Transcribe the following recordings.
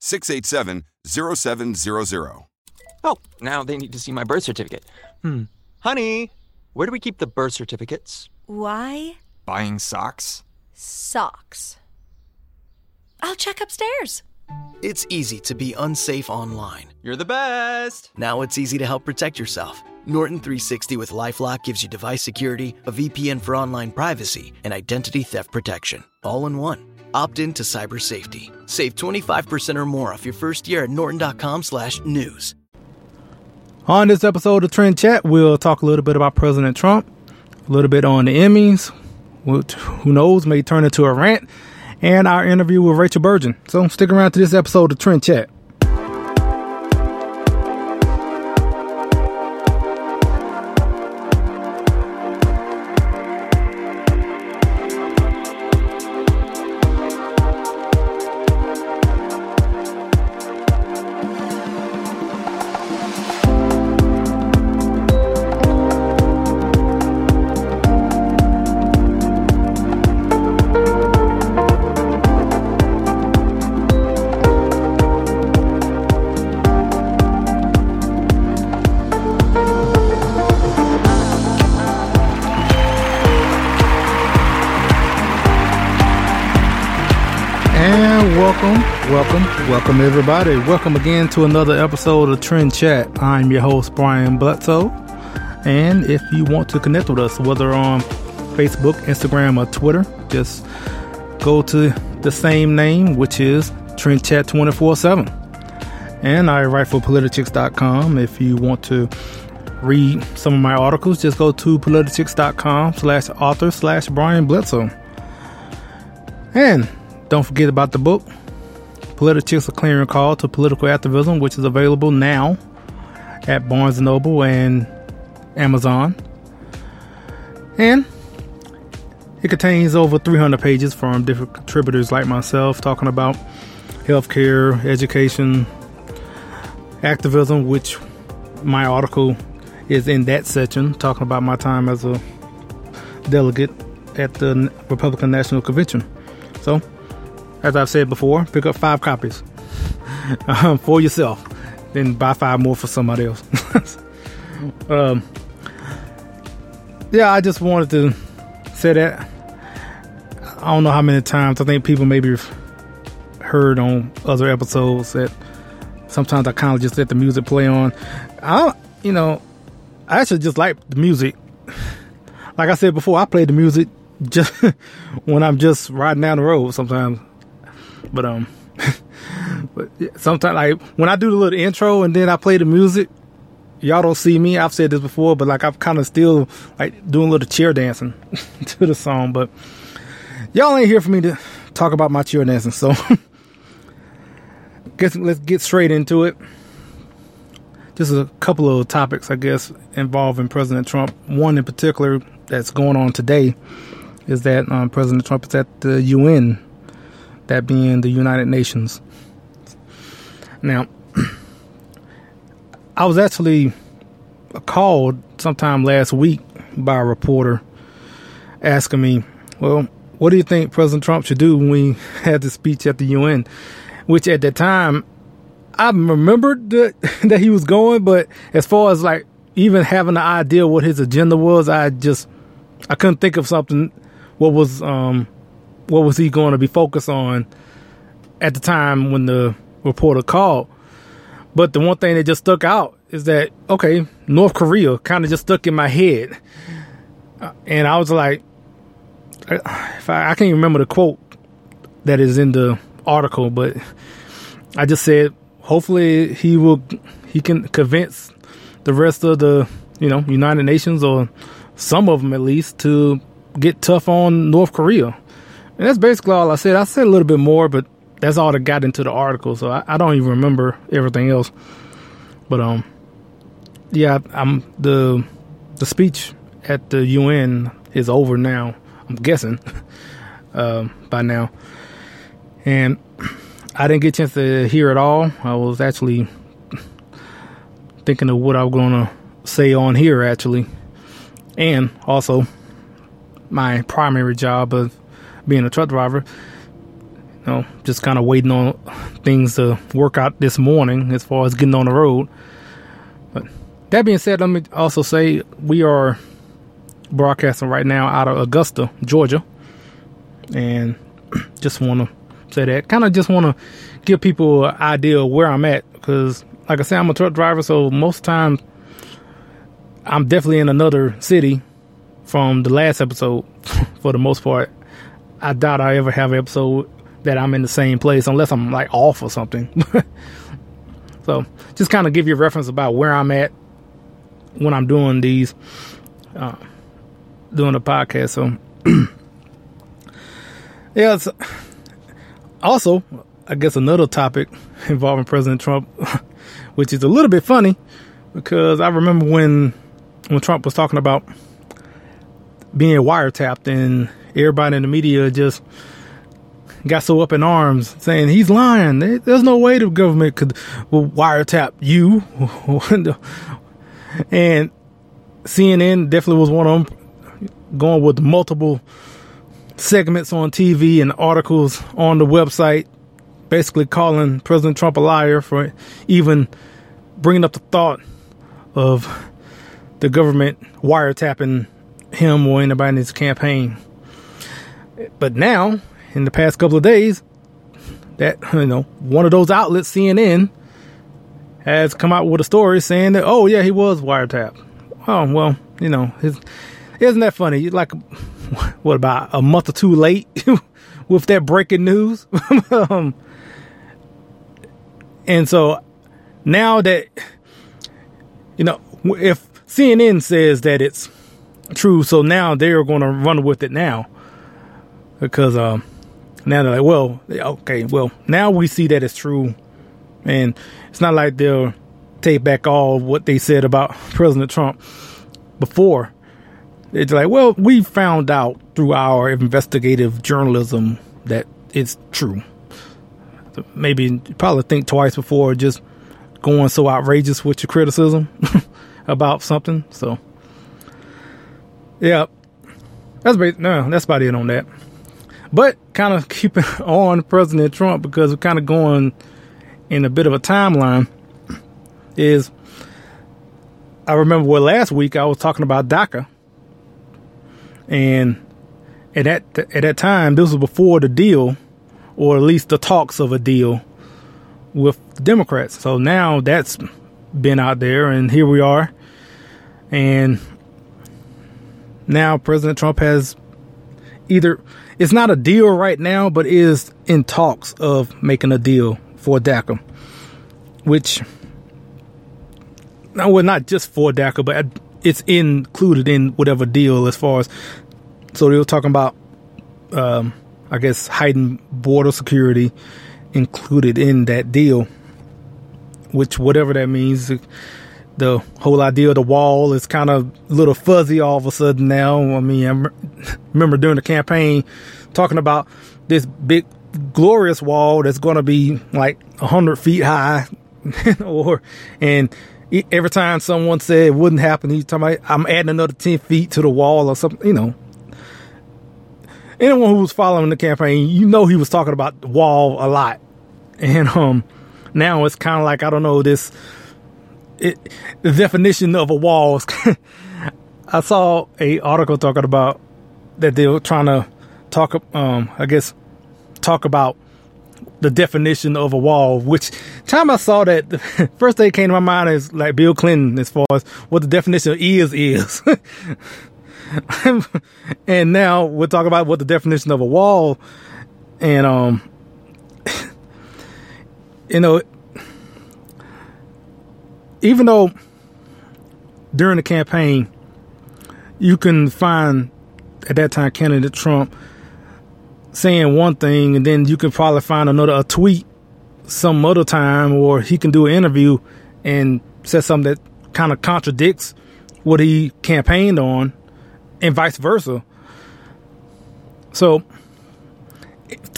687 0700. Oh, now they need to see my birth certificate. Hmm. Honey, where do we keep the birth certificates? Why? Buying socks? Socks. I'll check upstairs. It's easy to be unsafe online. You're the best. Now it's easy to help protect yourself. Norton 360 with Lifelock gives you device security, a VPN for online privacy, and identity theft protection, all in one. Opt in to cyber safety. Save 25% or more off your first year at norton.com slash news. On this episode of Trend Chat, we'll talk a little bit about President Trump, a little bit on the Emmys, which who knows may turn into a rant, and our interview with Rachel Burgin. So stick around to this episode of Trend Chat. Welcome everybody. Welcome again to another episode of Trend Chat. I'm your host, Brian Bledsoe. And if you want to connect with us, whether on Facebook, Instagram, or Twitter, just go to the same name, which is Trend Chat 24 7. And I write for politichicks.com. If you want to read some of my articles, just go to politichicks.com slash author slash Brian Bledsoe. And don't forget about the book, PolitiChicks: A Clarion Call to Political Activism, which is available now at Barnes & Noble and Amazon. And it contains over 300 pages from different contributors like myself talking about healthcare, education, activism, which my article is in that section, talking about my time as a delegate at the Republican National Convention. So, as I've said before, pick up five copies um, for yourself, then buy five more for somebody else. um, yeah, I just wanted to say that. I don't know how many times I think people maybe have heard on other episodes that sometimes I kind of just let the music play on. I, you know, I actually just like the music. Like I said before, I play the music just when I'm just riding down the road sometimes. But um, but sometimes like when I do the little intro and then I play the music, y'all don't see me. I've said this before, but like I'm kind of still like doing a little cheer dancing to the song. But y'all ain't here for me to talk about my chair dancing, so guess let's get straight into it. Just a couple of topics, I guess, involving President Trump. One in particular that's going on today is that um, President Trump is at the UN, that being the United Nations. Now, I was actually called sometime last week by a reporter asking me, well, what do you think President Trump should do when he had the speech at the UN? Which at that time, I remembered that, that he was going, but as far as like even having an idea what his agenda was, I just, I couldn't think of something. What was, um, what was he going to be focused on at the time when the reporter called? but the one thing that just stuck out is that okay, North Korea kind of just stuck in my head, uh, and I was like, if I, I can't remember the quote that is in the article, but I just said, hopefully he will, he can convince the rest of the, you know, United Nations or some of them at least to get tough on North Korea. And that's basically all I said. I said a little bit more, but that's all that got into the article. So I, I don't even remember everything else. But um, yeah, I'm the the speech at the UN is over now. I'm guessing um, by now, and I didn't get a chance to hear it all. I was actually thinking of what I was gonna say on here actually, and also my primary job of being a truck driver. You know, just kind of waiting on things to work out this morning as far as getting on the road. But that being said, let me also say we are broadcasting right now out of Augusta, Georgia, and just want to say that. Kind of just want to give people an idea of where I'm at because, like I said, I'm a truck driver, so most times I'm definitely in another city from the last episode for the most part. I doubt I ever have an episode that I'm in the same place unless I'm like off or something. so just kind of give you a reference about where I'm at when I'm doing these, uh, doing the podcast. So yeah, it's also, I guess another topic involving President Trump, which is a little bit funny because I remember when, when Trump was talking about being wiretapped and everybody in the media just got so up in arms saying he's lying. There's no way the government could wiretap you. and CNN definitely was one of them going with multiple segments on TV and articles on the website, basically calling President Trump a liar for even bringing up the thought of the government wiretapping him or anybody in his campaign. But now, in the past couple of days, that you know, one of those outlets, CNN, has come out with a story saying that, oh yeah, he was wiretapped. Oh well, you know, his, isn't that funny? Like, what about a month or two late with that breaking news? um, and so now that you know, if CNN says that it's true. So now they're going to run with it now because um, now they're like, well, okay, well, now we see that it's true, and it's not like they'll take back all what they said about President Trump before. It's like, well, we found out through our investigative journalism that it's true. So maybe probably think twice before just going so outrageous with your criticism about something. So yeah, that's no, that's about it on that. But kind of keeping on President Trump because we're kind of going in a bit of a timeline. Is I remember well last week I was talking about DACA, and at that at that time this was before the deal, or at least the talks of a deal with Democrats. So now that's been out there, and here we are, and now President Trump has either it's not a deal right now, but is in talks of making a deal for DACA, which well, not just for DACA, but it's included in whatever deal as far as. So they were talking about, um, I guess, heightened border security included in that deal, which whatever that means the whole idea of the wall is kind of a little fuzzy all of a sudden now. I mean, I remember during the campaign talking about this big, glorious wall that's going to be like a hundred feet high, or and every time someone said it wouldn't happen, he's talking about I'm adding another ten feet to the wall or something. You know, anyone who was following the campaign, you know, he was talking about the wall a lot, and um, now it's kind of like I don't know this it, the definition of a wall. I saw a article talking about that they were trying to talk, um, I guess, talk about the definition of a wall. Which time I saw that, the first thing came to my mind is like Bill Clinton, as far as what the definition of is is. and now we'll talk about what the definition of a wall, and um, you know, even though during the campaign you can find at that time candidate Trump saying one thing and then you can probably find another a tweet some other time or he can do an interview and say something that kind of contradicts what he campaigned on and vice versa. So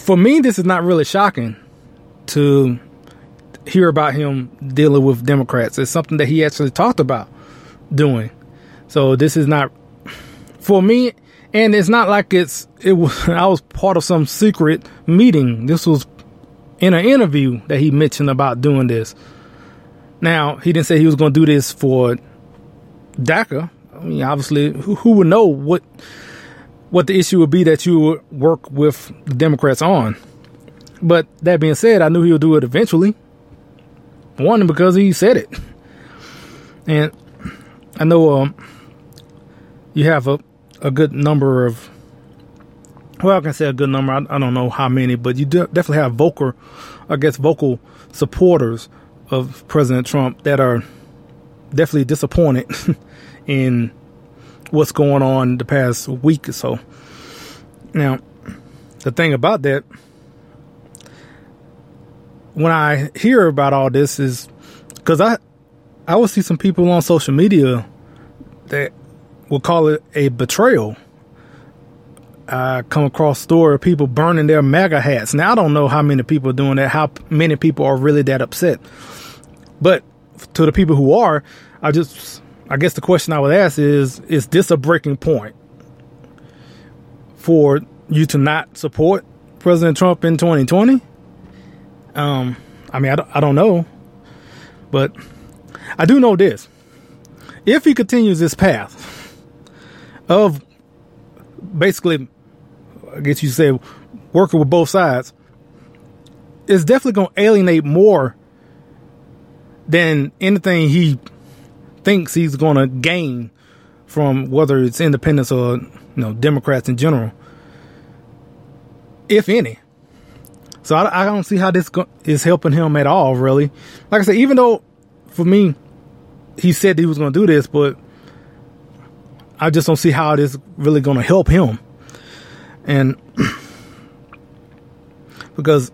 for me this is not really shocking to hear about him dealing with Democrats. It's something that he actually talked about doing. So this is not for me and it's not like it's it was I was part of some secret meeting. This was in an interview that he mentioned about doing this. Now, he didn't say he was going to do this for DACA. I mean, obviously, who, who would know what what the issue would be that you would work with the Democrats on? But that being said, I knew he would do it eventually. One, because he said it. And I know um, you have a, a good number of, well, I can say a good number. I, I don't know how many, but you de- definitely have vocal, I guess, vocal supporters of President Trump that are definitely disappointed in what's going on the past week or so. Now, the thing about that, when I hear about all this, is because I I will see some people on social media that will call it a betrayal. I come across story of people burning their MAGA hats. Now I don't know how many people are doing that, how many people are really that upset. But to the people who are, I just I guess the question I would ask is is this a breaking point for you to not support President Trump in 2020? Um I mean I don't, I don't know. But I do know this. If he continues this path of basically I guess you say working with both sides, it's definitely going to alienate more than anything he thinks he's going to gain from whether it's independents or you know Democrats in general, if any. So I, I don't see how this go- is helping him at all. Really, like I said, even though for me he said he was going to do this, but I just don't see how it is really going to help him. And because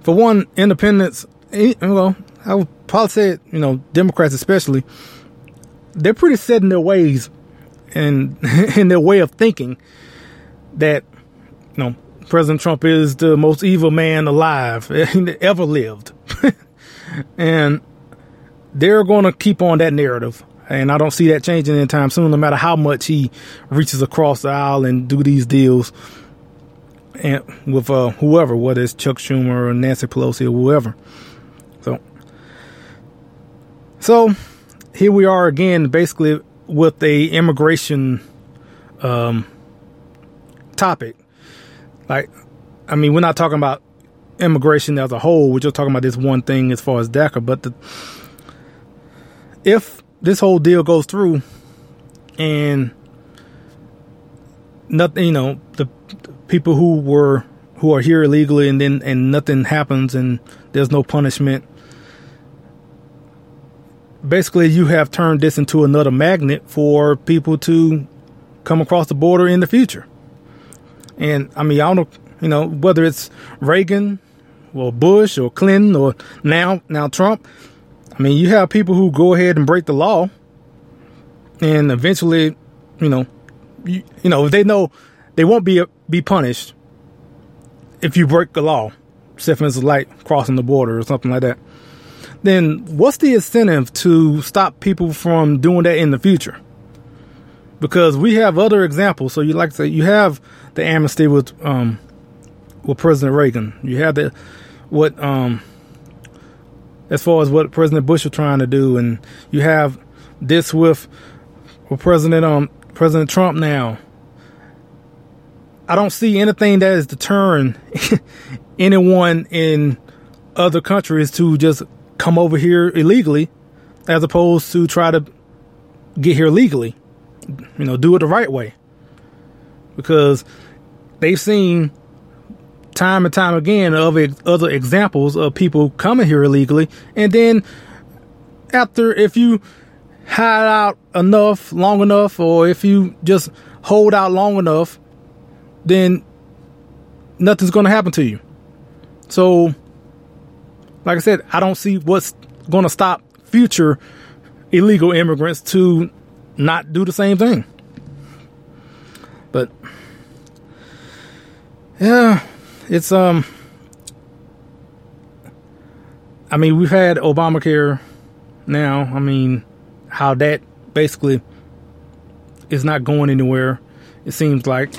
for one, independents, eh, well, I would probably say, you know, Democrats especially, they're pretty set in their ways and in their way of thinking that, you know, President Trump is the most evil man alive ever lived. and they're going to keep on that narrative. And I don't see that changing anytime soon, no matter how much he reaches across the aisle and do these deals and with uh, whoever, whether it's Chuck Schumer or Nancy Pelosi or whoever. So, so here we are again, basically with a immigration um, topic. Like, I mean, we're not talking about immigration as a whole. We're just talking about this one thing as far as DACA. But the, if this whole deal goes through and nothing, you know, the, the people who were who are here illegally and then and nothing happens and there's no punishment. Basically, you have turned this into another magnet for people to come across the border in the future. And I mean, I don't, know, you know, whether it's Reagan or Bush or Clinton or now now Trump. I mean, you have people who go ahead and break the law, and eventually, you know, you, you know, they know they won't be be punished if you break the law, except for it's light crossing the border or something like that. Then what's the incentive to stop people from doing that in the future? Because we have other examples. So you like to say you have the amnesty with um with President Reagan. You have the what um as far as what President Bush was trying to do, and you have this with with President um President Trump now. I don't see anything that is deterring anyone in other countries to just come over here illegally as opposed to try to get here legally. You know, do it the right way. Because they've seen time and time again of other examples of people coming here illegally and then after if you hide out enough long enough or if you just hold out long enough then nothing's going to happen to you so like i said i don't see what's going to stop future illegal immigrants to not do the same thing but yeah it's um I mean, we've had Obamacare now. I mean, how that basically is not going anywhere. It seems like,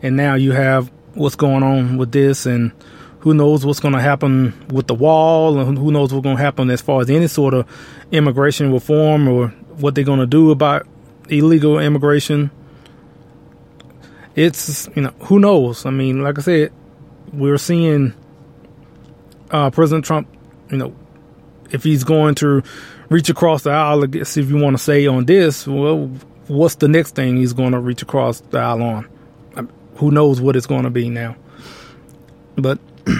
and now you have what's going on with this, and who knows what's going to happen with the wall, and who knows what's going to happen as far as any sort of immigration reform or what they're going to do about illegal immigration. It's you know who knows. I mean, like I said, we're seeing uh, President Trump, you know, if he's going to reach across the aisle, I guess if you want to say on this, well, what's the next thing he's going to reach across the aisle on? I mean, who knows what it's going to be now? But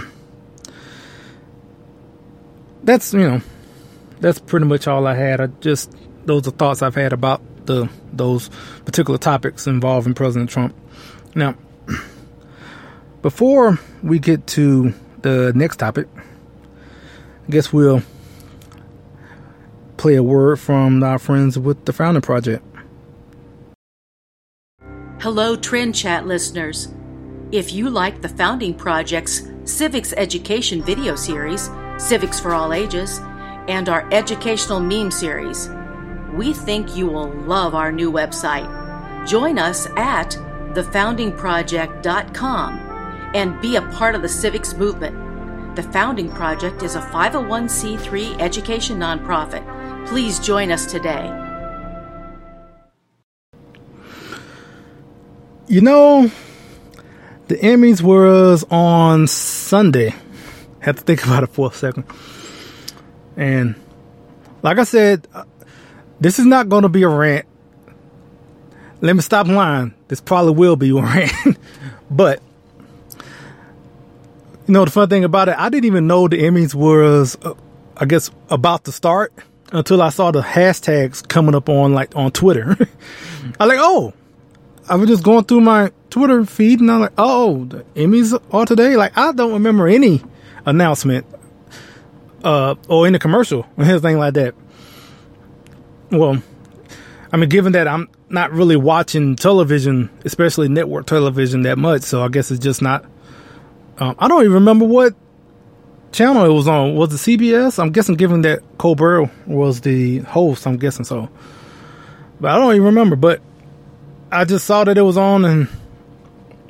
that's you know, that's pretty much all I had. I just those are thoughts I've had about the those particular topics involving President Trump. Now. Before we get to the next topic, I guess we'll play a word from our friends with the Founding Project. Hello, Trend Chat listeners. If you like the Founding Project's Civics Education video series, Civics for All Ages, and our educational meme series, we think you will love our new website. Join us at thefoundingproject.com and be a part of the civics movement. The Founding Project is a 501c3 education nonprofit. Please join us today. You know, the Emmys was on Sunday. Had to think about it for a second. And like I said, this is not going to be a rant. Let me stop lying. This probably will be a rant. but you know, the fun thing about it, I didn't even know the Emmys was, uh, I guess, about to start until I saw the hashtags coming up on like on Twitter. I like, oh, I was just going through my Twitter feed and I'm like, oh, the Emmys are today. Like, I don't remember any announcement, uh, or any commercial or anything like that. Well, I mean, given that I'm not really watching television, especially network television that much, so I guess it's just not um, I don't even remember what channel it was on. Was it CBS? I'm guessing, given that Colbert was the host, I'm guessing so. But I don't even remember. But I just saw that it was on, and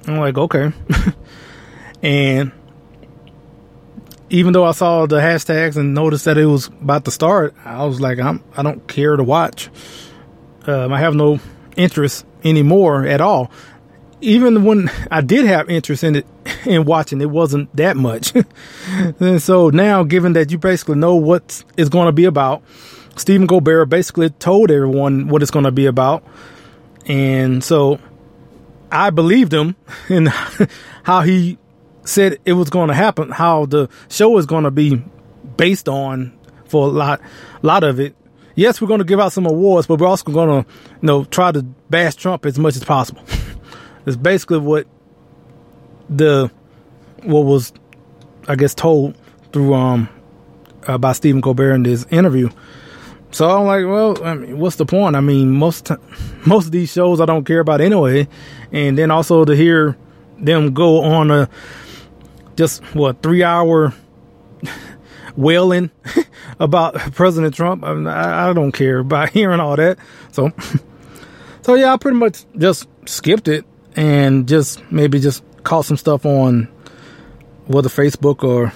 I'm like, okay. and even though I saw the hashtags and noticed that it was about to start, I was like, I'm, I don't care to watch. Um, I have no interest anymore at all even when I did have interest in it in watching, it wasn't that much. and so now, given that you basically know what it's going to be about, Stephen Colbert basically told everyone what it's going to be about, and so I believed him in how he said it was going to happen, how the show is going to be based on for a lot, lot of it. Yes, we're going to give out some awards, but we're also going to, you know, try to bash Trump as much as possible. It's basically what the what was I guess told through um uh, by Stephen Colbert in this interview. So I'm like, well, I mean, what's the point? I mean, most most of these shows I don't care about anyway, and then also to hear them go on a just what three hour wailing about President Trump. I, mean, I, I don't care about hearing all that. So, so yeah, I pretty much just skipped it and just maybe just caught some stuff on whether Facebook or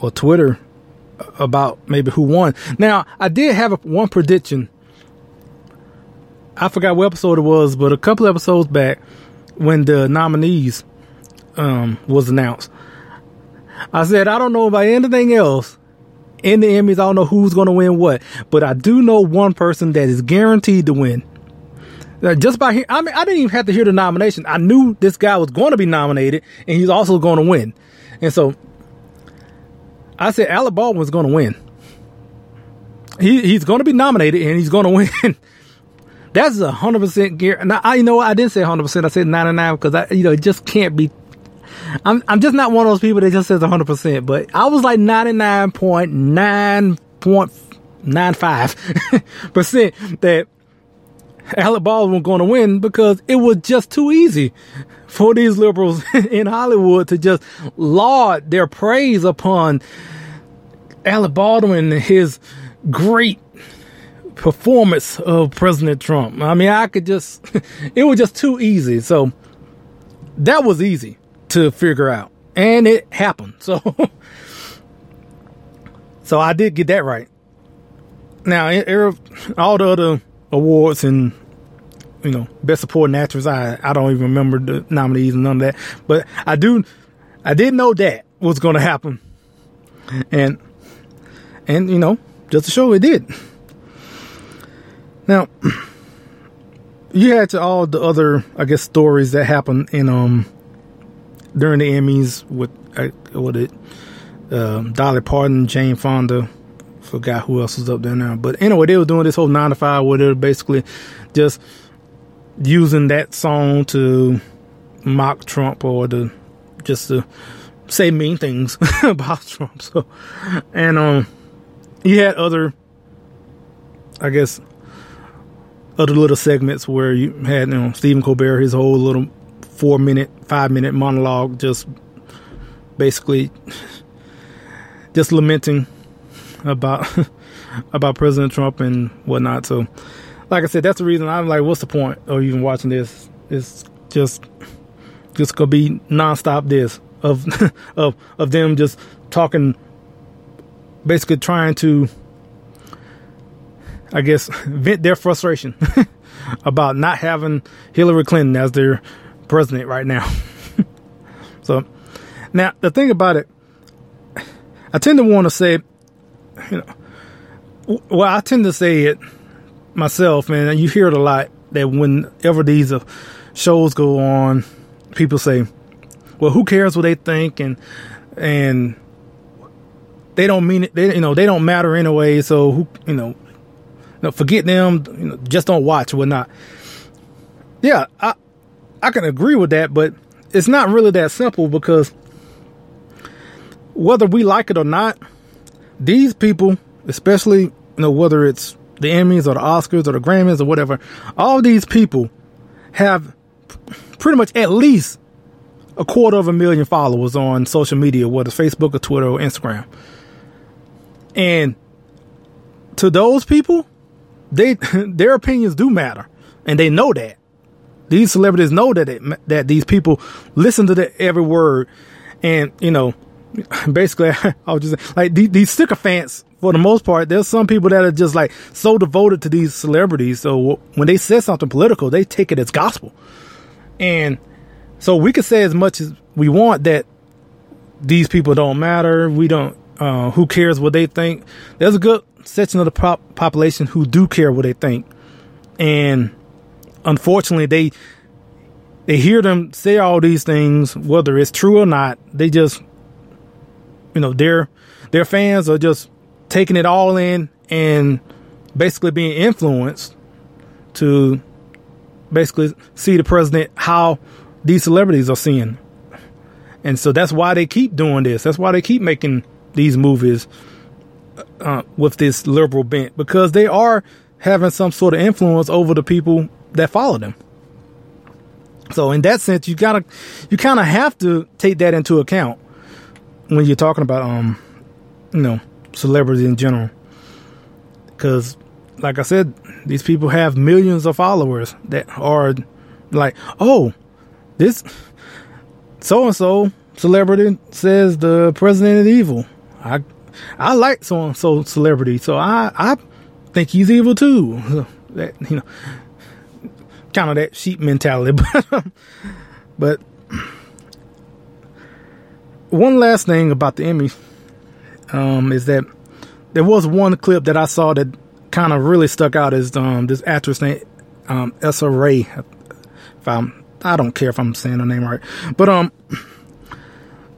or Twitter about maybe who won. Now, I did have a, one prediction. I forgot what episode it was, but a couple episodes back when the nominees um, was announced, I said, I don't know about anything else in the Emmys. I don't know who's going to win what, but I do know one person that is guaranteed to win. Uh, just by hear, I mean, I didn't even have to hear the nomination. I knew this guy was going to be nominated, and he's also going to win. And so, I said Alec Baldwin's going to win. He he's going to be nominated, and he's going to win. That's a hundred percent gear. Now I you know I didn't say hundred percent. I said ninety nine because I you know it just can't be. I'm I'm just not one of those people that just says hundred percent. But I was like ninety nine point nine point nine five percent that Alec Baldwin was going to win because it was just too easy for these liberals in Hollywood to just laud their praise upon Alec Baldwin and his great performance of President Trump. I mean, I could just, it was just too easy. So that was easy to figure out. And it happened. So, so I did get that right. Now, all the other awards and, you know, best supporting actress, I, I don't even remember the nominees and none of that. But I do, I did know that was going to happen. And, and, you know, just to show it did. Now, you had to all the other, I guess, stories that happened in um during the Emmys with uh, what it um, Dolly Parton, Jane Fonda, forgot who else was up there now. But anyway, they were doing this whole nine to five where they're basically just using that song to mock Trump or to just to say mean things about Trump. So, and um, you had other, I guess, other little segments where you had you know Stephen Colbert his whole little four minute five minute monologue just basically just lamenting about about President Trump and whatnot. So, like I said, that's the reason I'm like, what's the point of even watching this? It's just just gonna be nonstop this of of of them just talking, basically trying to I guess, vent their frustration about not having Hillary Clinton as their president right now. so, now the thing about it, I tend to want to say, you know, well, I tend to say it myself, and you hear it a lot that whenever these uh, shows go on, people say, "Well, who cares what they think?" and and they don't mean it. They you know they don't matter anyway. So who you know know, forget them, you know, just don't watch whatnot. Yeah, I I can agree with that, but it's not really that simple because whether we like it or not, these people, especially you know whether it's the Emmys or the Oscars or the Grammys or whatever, all these people have pretty much at least a quarter of a million followers on social media, whether it's Facebook or Twitter or Instagram. And to those people, they their opinions do matter, and they know that. These celebrities know that it, that these people listen to every word, and you know, basically, I was just like these, these sycophants. For the most part, there's some people that are just like so devoted to these celebrities. So when they say something political, they take it as gospel, and so we can say as much as we want that these people don't matter. We don't. Uh, who cares what they think? There's a good section of the pop- population who do care what they think, and unfortunately, they they hear them say all these things, whether it's true or not. They just, you know, their their fans are just taking it all in and basically being influenced to basically see the president how these celebrities are seeing. And so that's why they keep doing this. That's why they keep making these movies uh, with this liberal bent because they are having some sort of influence over the people that follow them. So in that sense, you gotta, you kind of have to take that into account when you're talking about, um, you know, celebrities in general. Because, like I said, these people have millions of followers that are like, oh, this so and so celebrity says the president is evil. I I like so and so celebrity, so I I think he's evil too. That you know, kind of that sheep mentality, but but one last thing about the Emmys um, is that there was one clip that I saw that kind of really stuck out. Is um, this actress named um, Issa Rae. If I'm, I don't care if I'm saying her name right, but um,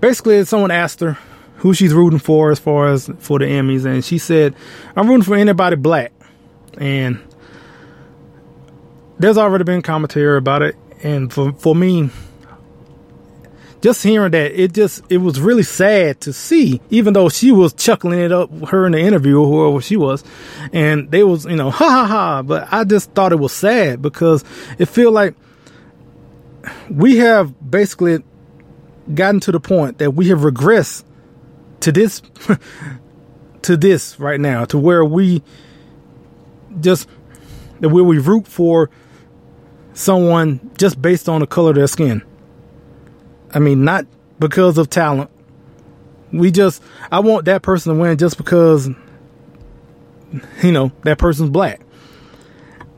basically, someone asked her who she's rooting for as far as for the Emmys, and she said, "I'm rooting for anybody black." And there's already been commentary about it, and for for me, just hearing that, it just it was really sad to see. Even though she was chuckling it up, her in the interview, or whoever she was, and they was you know ha ha ha. But I just thought it was sad because it feel like we have basically gotten to the point that we have regressed to this to this right now to where we just that where we root for someone just based on the color of their skin. I mean, not because of talent. We just, I want that person to win just because, you know, that person's black.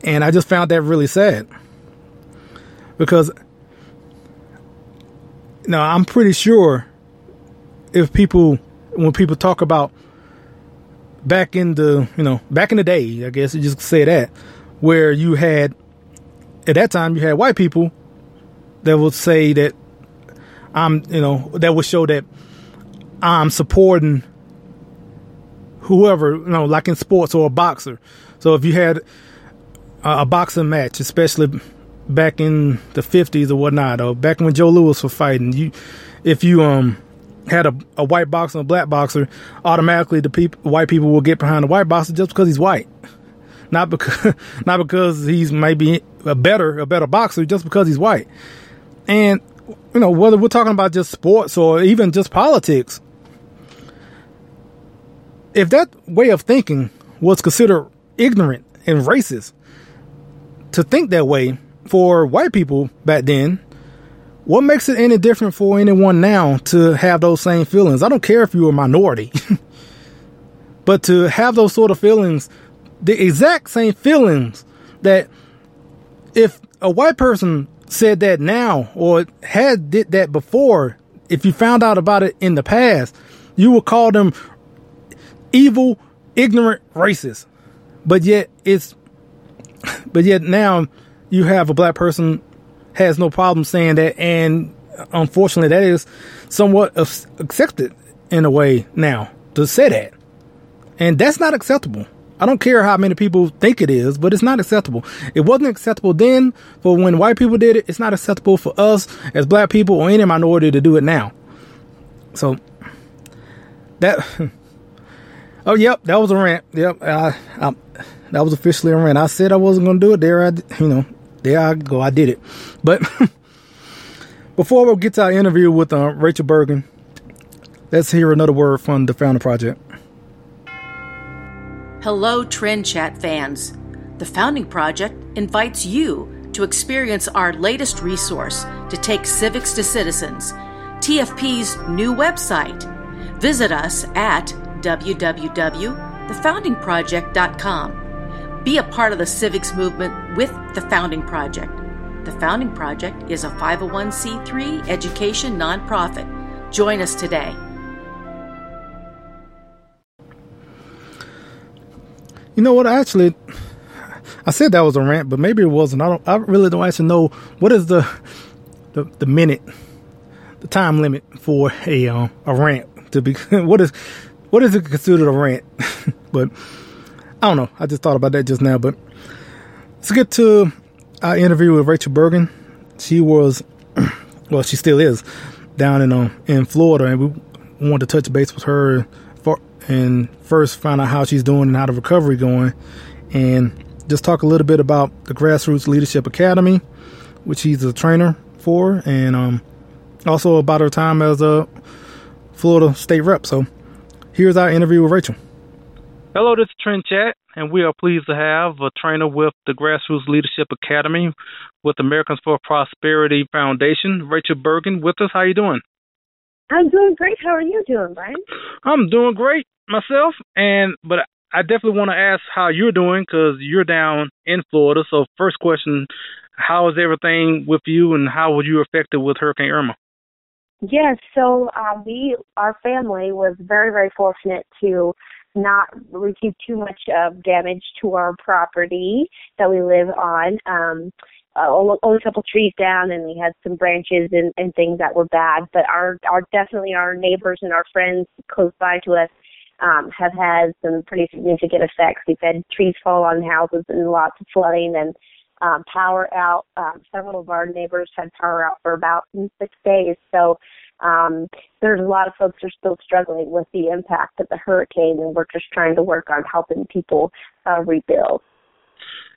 And I just found that really sad. Because, now I'm pretty sure if people, when people talk about back in the, you know, back in the day, I guess you just say that, where you had, at that time, you had white people that would say that I'm, you know, that would show that I'm supporting whoever, you know, like in sports or a boxer. So if you had a, a boxing match, especially back in the 50s or whatnot, or back when Joe Louis was fighting, you, if you, um, had a, a white boxer and a black boxer, automatically the people, white people will get behind the white boxer just because he's white. Not because, not because he's maybe a better, a better boxer, just because he's white. And you know, whether we're talking about just sports or even just politics, if that way of thinking was considered ignorant and racist, to think that way for white people back then, what makes it any different for anyone now to have those same feelings? I don't care if you're a minority, but to have those sort of feelings, the exact same feelings that if a white person said that now or had did that before, if you found out about it in the past, you would call them evil, ignorant racist. But yet it's, but yet now you have a black person has no problem saying that. And unfortunately that is somewhat accepted in a way now to say that. And that's not acceptable. I don't care how many people think it is, but it's not acceptable. It wasn't acceptable then for when white people did it. It's not acceptable for us as black people or any minority to do it now. So that, oh, yep, that was a rant. Yep. I, I, that was officially a rant. I said I wasn't going to do it there. I, you know, there I go. I did it. But before we get to our interview with uh, Rachel Burgin, let's hear another word from the Founder Project. Hello, Trend Chat fans. The Founding Project invites you to experience our latest resource to take civics to citizens, TFP's new website. Visit us at www.thefoundingproject.com. Be a part of the civics movement with the Founding Project. The Founding Project is a 501c3 education nonprofit. Join us today. You know what? Actually, I said that was a rant, but maybe it wasn't. I don't. I really don't actually know what is the the, the minute, the time limit for a uh, a rant to be. what is what is it considered a rant? but I don't know. I just thought about that just now. But let's get to our interview with Rachel Burgin. She was, well, she still is down in uh, in Florida, and we wanted to touch base with her and first find out how she's doing and how the recovery going, and just talk a little bit about the Grassroots Leadership Academy, which she's a trainer for, and um, also about her time as a Florida state rep. So here's our interview with Rachel. Hello, this is Trend Chat, and we are pleased to have a trainer with the Grassroots Leadership Academy with Americans for Prosperity Foundation, Rachel Burgin, with us. How you doing? I'm doing great. How are you doing, Brian? I'm doing great myself, and but I definitely want to ask how you're doing because you're down in Florida. So, first question: How is everything with you, and how were you affected with Hurricane Irma? Yes, so um, we, our family was very, very fortunate to not receive too much of damage to our property that we live on. Um, uh, only a couple trees down, and we had some branches and, and things that were bad. But our, our definitely our neighbors and our friends close by to us um, have had some pretty significant effects. We've had trees fall on houses and lots of flooding and um, power out. Um, several of our neighbors had power out for about six days. So um, there's a lot of folks are still struggling with the impact of the hurricane, and we're just trying to work on helping people uh, rebuild.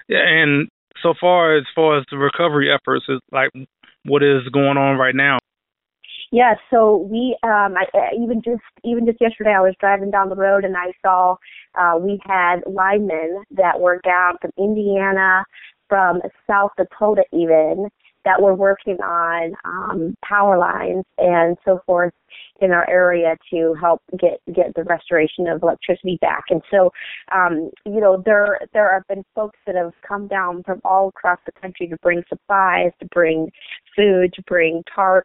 Yeah, and so far as far as the recovery efforts, is like what is going on right now? Yeah, so we um I even just even just yesterday I was driving down the road and I saw uh we had linemen that were down from Indiana, from South Dakota even that were working on um power lines and so forth in our area to help get get the restoration of electricity back. And so um you know there there have been folks that have come down from all across the country to bring supplies, to bring food, to bring tarps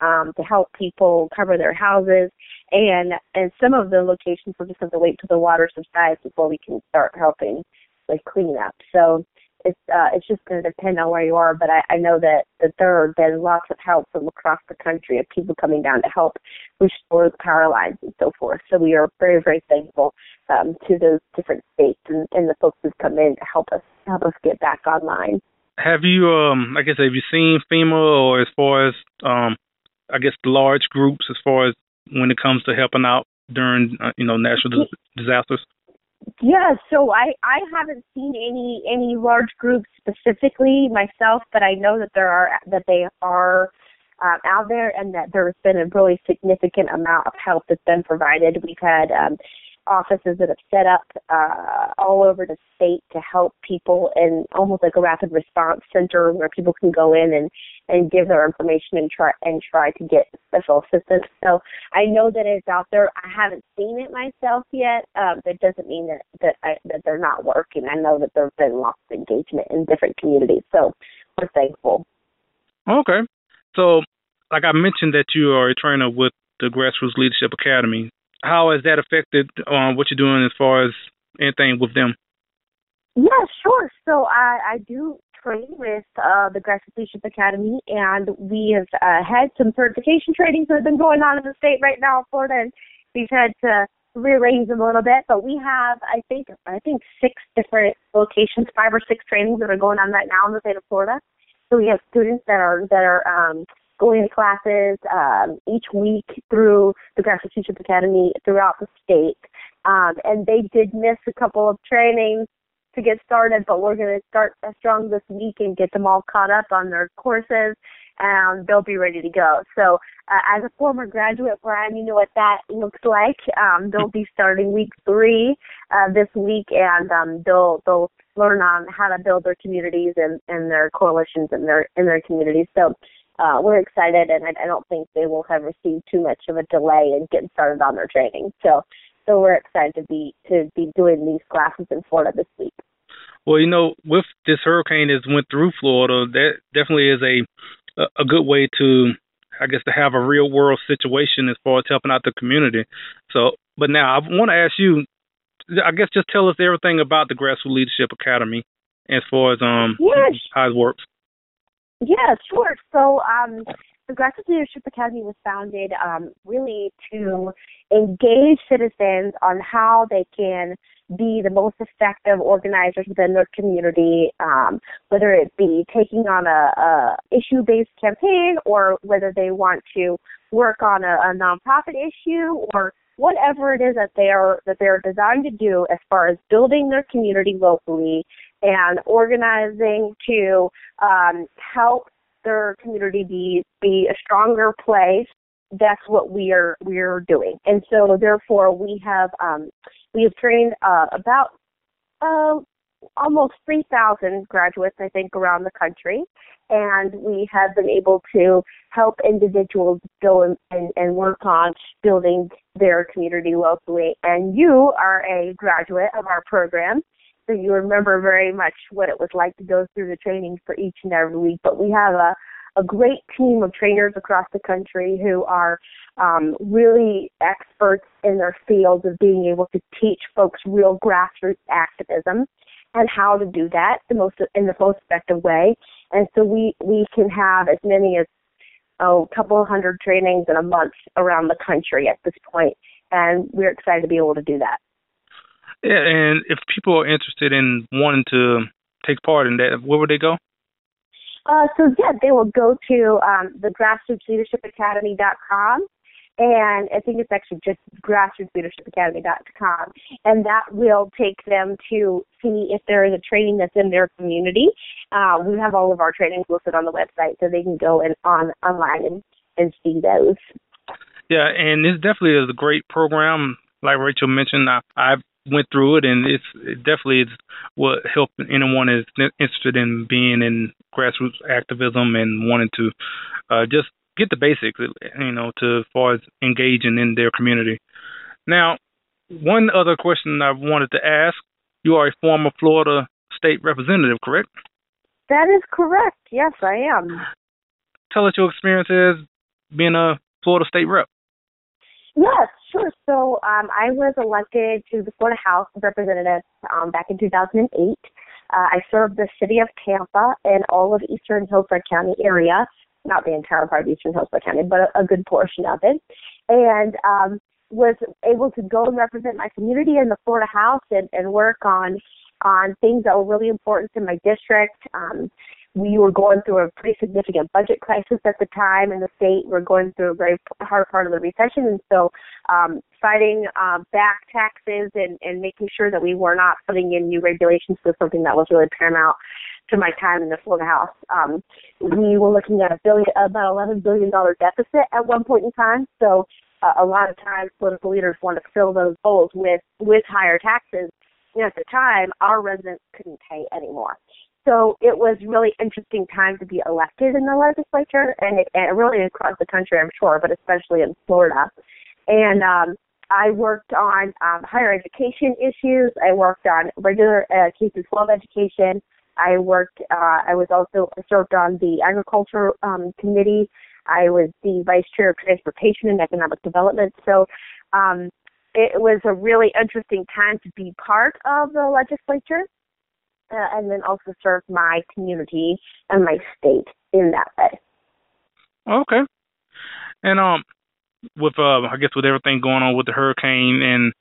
um, to help people cover their houses. And and some of the locations will just have to wait till the water subsides before we can start helping with cleanup. So it's uh, it's just going to depend on where you are. But I, I know that that there have been lots of help from across the country of people coming down to help restore the power lines and so forth. So we are very very thankful um, to those different states and, and the folks who've come in to help us help us get back online. Have you um I guess have you seen FEMA or as far as um I guess large groups as far as when it comes to helping out during uh, you know natural disasters? Yeah, so I I haven't seen any any large groups specifically myself, but I know that there are that they are um, out there and that there's been a really significant amount of help that's been provided. We've had um, offices that have set up uh, all over the state to help people in almost like a rapid response center where people can go in and and give their information and try and try to get special assistance. So I know that it's out there. I haven't seen it myself yet. Um, that doesn't mean that that I, that they're not working. I know that there's been lots of engagement in different communities. So we're thankful. Okay, so like I mentioned that you are a trainer with the Grassroots Leadership Academy how has that affected um, what you're doing as far as anything with them? Yeah, sure. So I, I do train with uh, the Grassroots Leadership Academy, and we have uh, had some certification trainings that have been going on in the state right now Florida, and we've had to rearrange them a little bit. But we have, I think, I think six different locations, five or six trainings that are going on right now in the state of Florida. So we have students that are that are um, going to classes um, each week through the Grassroots Leadership Academy throughout the state. Um, and they did miss a couple of trainings to get started, but we're going to start strong this week and get them all caught up on their courses, and they'll be ready to go. So, uh, as a former graduate, Brian, you know what that looks like. Um, they'll be starting week three uh, this week, and um, they'll they'll learn on how to build their communities and, and their coalitions in their in their communities. So uh, we're excited, and I, I don't think they will have received too much of a delay in getting started on their training. So, so we're excited to be to be doing these classes in Florida this week. Well, you know, with this hurricane that went through Florida, that definitely is a a good way to, I guess, to have a real world situation as far as helping out the community. So, but now I want to ask you, I guess, just tell us everything about the Grassroots Leadership Academy as far as um yes. how it works. Yeah, sure. So um, the Grassroots Leadership Academy was founded um, really to engage citizens on how they can be the most effective organizers within their community, um, whether it be taking on a, a issue-based campaign or whether they want to work on a, a nonprofit issue or whatever it is that they are that they're designed to do as far as building their community locally and organizing to um, help their community be be a stronger place. That's what we are we are doing, and so therefore we have um, we have trained uh, about uh, almost 3,000 graduates, I think, around the country. And we have been able to help individuals go and, and, and work on building their community locally. And you are a graduate of our program. So you remember very much what it was like to go through the training for each and every week. But we have a, a great team of trainers across the country who are um, really experts in their fields of being able to teach folks real grassroots activism and how to do that the most in the most effective way. And so we we can have as many as oh, a couple hundred trainings in a month around the country at this point, and we're excited to be able to do that. Yeah, and if people are interested in wanting to take part in that, where would they go? Uh, so yeah, they will go to um, the grassrootsleadershipacademy.com and I think it's actually just grassrootsleadershipacademy.com, and that will take them to see if there is a training that's in their community. Uh, we have all of our trainings listed on the website, so they can go and on online and, and see those. Yeah, and this definitely is a great program. Like Rachel mentioned, I, I went through it, and it's it definitely is what help anyone is interested in being in grassroots activism and wanting to uh, just get the basics, you know, to as far as engaging in their community. Now, one other question I wanted to ask: You are a former Florida state representative, correct? That is correct. Yes, I am. Tell us your experiences being a Florida state rep. Yes, sure. So um, I was elected to the Florida House of Representatives um, back in 2008. Uh, I served the city of Tampa and all of eastern Hillsborough County area not the entire part of Eastern Hillsborough County, but a, a good portion of it, and um, was able to go and represent my community in the Florida House and, and work on on things that were really important to my district. Um, we were going through a pretty significant budget crisis at the time in the state. We we're going through a very hard part of the recession, and so um, fighting uh, back taxes and, and making sure that we were not putting in new regulations was something that was really paramount to my time in the Florida House. Um, we were looking at a billion, about eleven billion dollar deficit at one point in time. So uh, a lot of times political leaders want to fill those holes with with higher taxes. At the time, our residents couldn't pay anymore. So it was really interesting time to be elected in the legislature, and, it, and really across the country, I'm sure, but especially in Florida. And um, I worked on um, higher education issues. I worked on regular uh, K through 12 education. I worked. Uh, I was also served on the agriculture um, committee. I was the vice chair of transportation and economic development. So um, it was a really interesting time to be part of the legislature, uh, and then also serve my community and my state in that way. Okay, and um, with uh, I guess with everything going on with the hurricane, and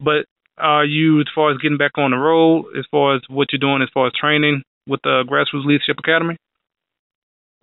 but are you as far as getting back on the road, as far as what you're doing, as far as training with the Grassroots Leadership Academy?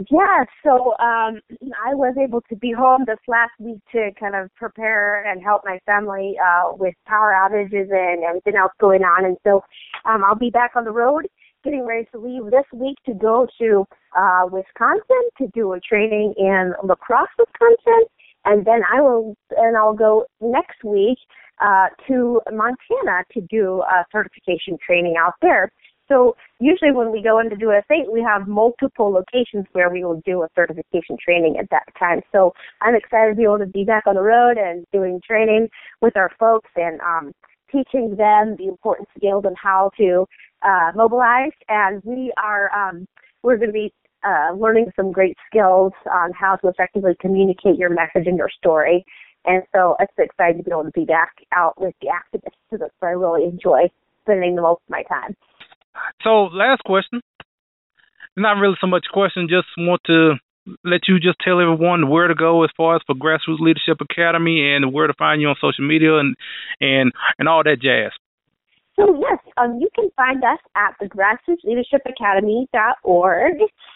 Yeah, so um, I was able to be home this last week to kind of prepare and help my family uh, with power outages and everything else going on. And so um, I'll be back on the road, getting ready to leave this week to go to uh, Wisconsin to do a training in La Crosse, Wisconsin, and then I will and I'll go next week uh, to Montana to do a certification training out there. So usually when we go into do a state, we have multiple locations where we will do a certification training at that time. So I'm excited to be able to be back on the road and doing training with our folks and um, teaching them the important skills and how to uh, mobilize. And we are um, we're going to be uh, learning some great skills on how to effectively communicate your message and your story and so it's excited to be able to be back out with the activists. So that's where I really enjoy spending the most of my time. So last question. Not really so much question, just want to let you just tell everyone where to go as far as for Grassroots Leadership Academy and where to find you on social media and and and all that jazz. So yes, um, you can find us at the Grassroots Leadership grassrootsleadershipacademy.org,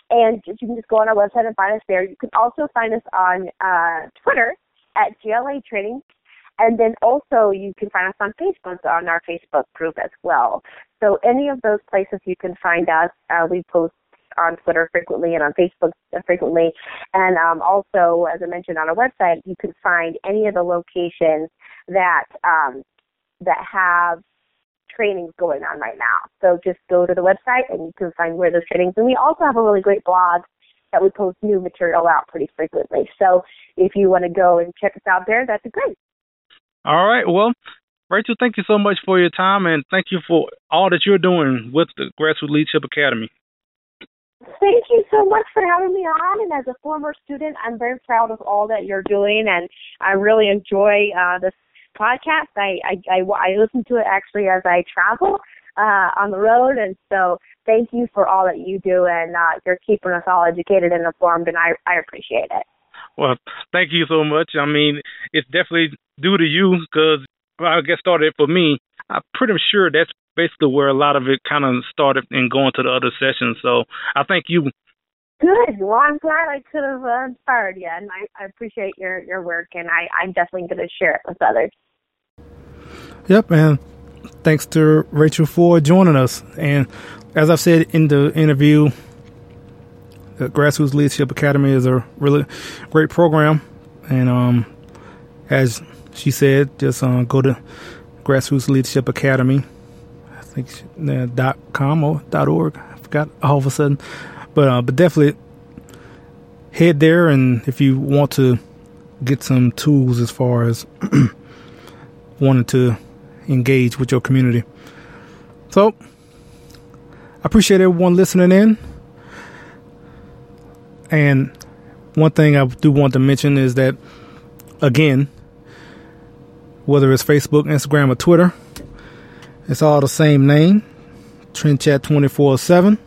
and you can just go on our website and find us there. You can also find us on uh, Twitter at GLA Training. And then also you can find us on Facebook on our Facebook group as well. So any of those places you can find us. Uh, we post on Twitter frequently and on Facebook frequently. And um, also, as I mentioned on our website, you can find any of the locations that um, that have trainings going on right now. So just go to the website and you can find where those trainings. And we also have a really great blog that we post new material out pretty frequently. So if you want to go and check us out there, that'd be great. All right. Well, Rachel, thank you so much for your time and thank you for all that you're doing with the Grassroots Leadership Academy. Thank you so much for having me on. And as a former student, I'm very proud of all that you're doing, and I really enjoy uh, this podcast. I, I, I, I listen to it actually as I travel uh, on the road, and so thank you for all that you do, and uh, you're keeping us all educated and informed, and I, I appreciate it. Well, thank you so much. I mean, it's definitely due to you because I guess started for me. I'm pretty sure that's basically where a lot of it kind of started and going to the other sessions. So I thank you. Good. Well, I'm glad I could have uh, inspired you, and I, I appreciate your your work, and I I'm definitely going to share it with others. Yep, and thanks to Rachel for joining us. And as I've said in the interview, the Grassroots Leadership Academy is a really great program, and um, as she said, just uh, go to Grassroots Leadership Academy. I think uh, dot com or dot org. I forgot all of a sudden, but uh, but definitely head there, and if you want to get some tools as far as wanting to engage with your community. So I appreciate everyone listening in. And one thing I do want to mention is that, again, whether it's Facebook, Instagram, or Twitter, it's all the same name, Trend Chat 24 7.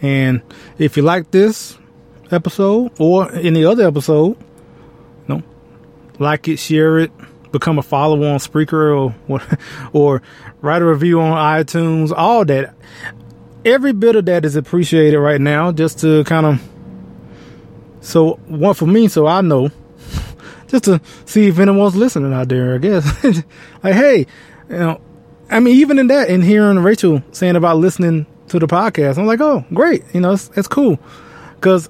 And if you like this episode or any other episode, you know, like it, share it, become a follower on Spreaker or or write a review on iTunes. All that, every bit of that is appreciated right now. Just to kind of so one for me, so I know, just to see if anyone's listening out there. I guess like, hey, you know, I mean, even in that, in hearing Rachel saying about listening to the podcast, I'm like, oh, great, you know, it's, it's cool because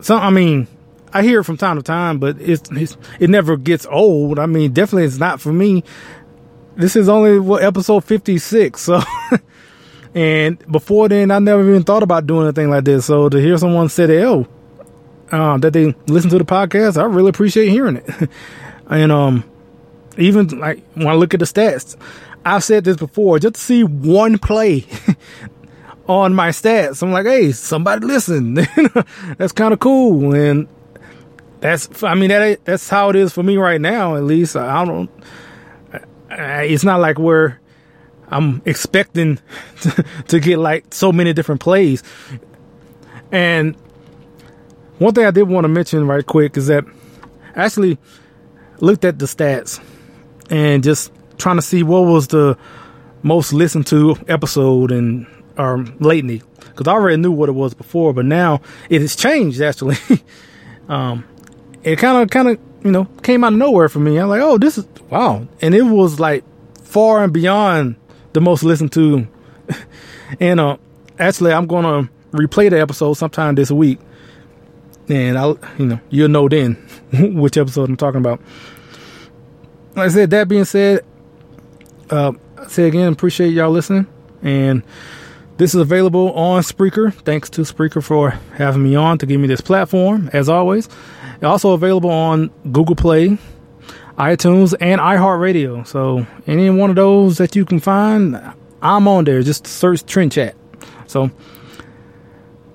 some, I mean I hear it from time to time, but it's, it's it never gets old. I mean, definitely it's not for me. This is only what episode 56. So, and before then, I never even thought about doing anything like this. So to hear someone say oh, uh, that they listen to the podcast, I really appreciate hearing it. and, um, even like when I look at the stats, I've said this before, just to see one play on my stats, I'm like, hey, somebody listen. That's kind of cool. And that's I mean that that's how it is for me right now. At least I don't. It's not like where I'm expecting to, to get like so many different plays. And one thing I did want to mention right quick is that I actually looked at the stats and just trying to see what was the most listened to episode and or lately because I already knew what it was before, but now it has changed actually. um, it kind of kind of you know came out of nowhere for me. I'm like, oh, this is wow, and it was like far and beyond the most listened to. and uh, actually, I'm gonna replay the episode sometime this week, and I'll you know you'll know then which episode I'm talking about. Like I said, that being said, uh, I say again, appreciate y'all listening, and this is available on Spreaker. Thanks to Spreaker for having me on to give me this platform, as always. Also available on Google Play, iTunes, and iHeartRadio. So any one of those that you can find, I'm on there. Just search Trend Chat. So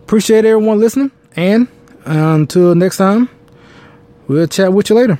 appreciate everyone listening, and until next time, we'll chat with you later.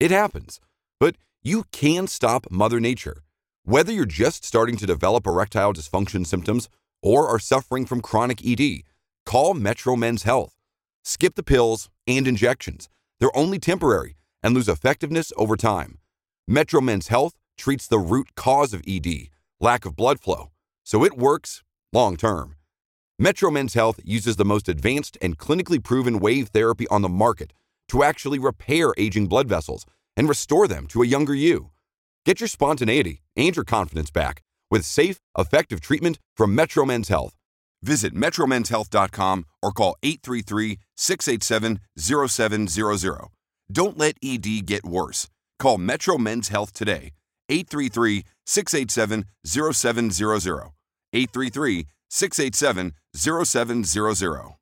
It happens. But you can stop Mother Nature. Whether you're just starting to develop erectile dysfunction symptoms or are suffering from chronic ED, call Metro Men's Health. Skip the pills and injections. They're only temporary and lose effectiveness over time. Metro Men's Health treats the root cause of ED, lack of blood flow, so it works long term. Metro Men's Health uses the most advanced and clinically proven wave therapy on the market to actually repair aging blood vessels and restore them to a younger you. Get your spontaneity and your confidence back with safe, effective treatment from Metro Men's Health. Visit MetroMen'sHealth.com or call 833-687-0700. Don't let ED get worse. Call Metro Men's Health today. 833-687-0700. 833-687-0700.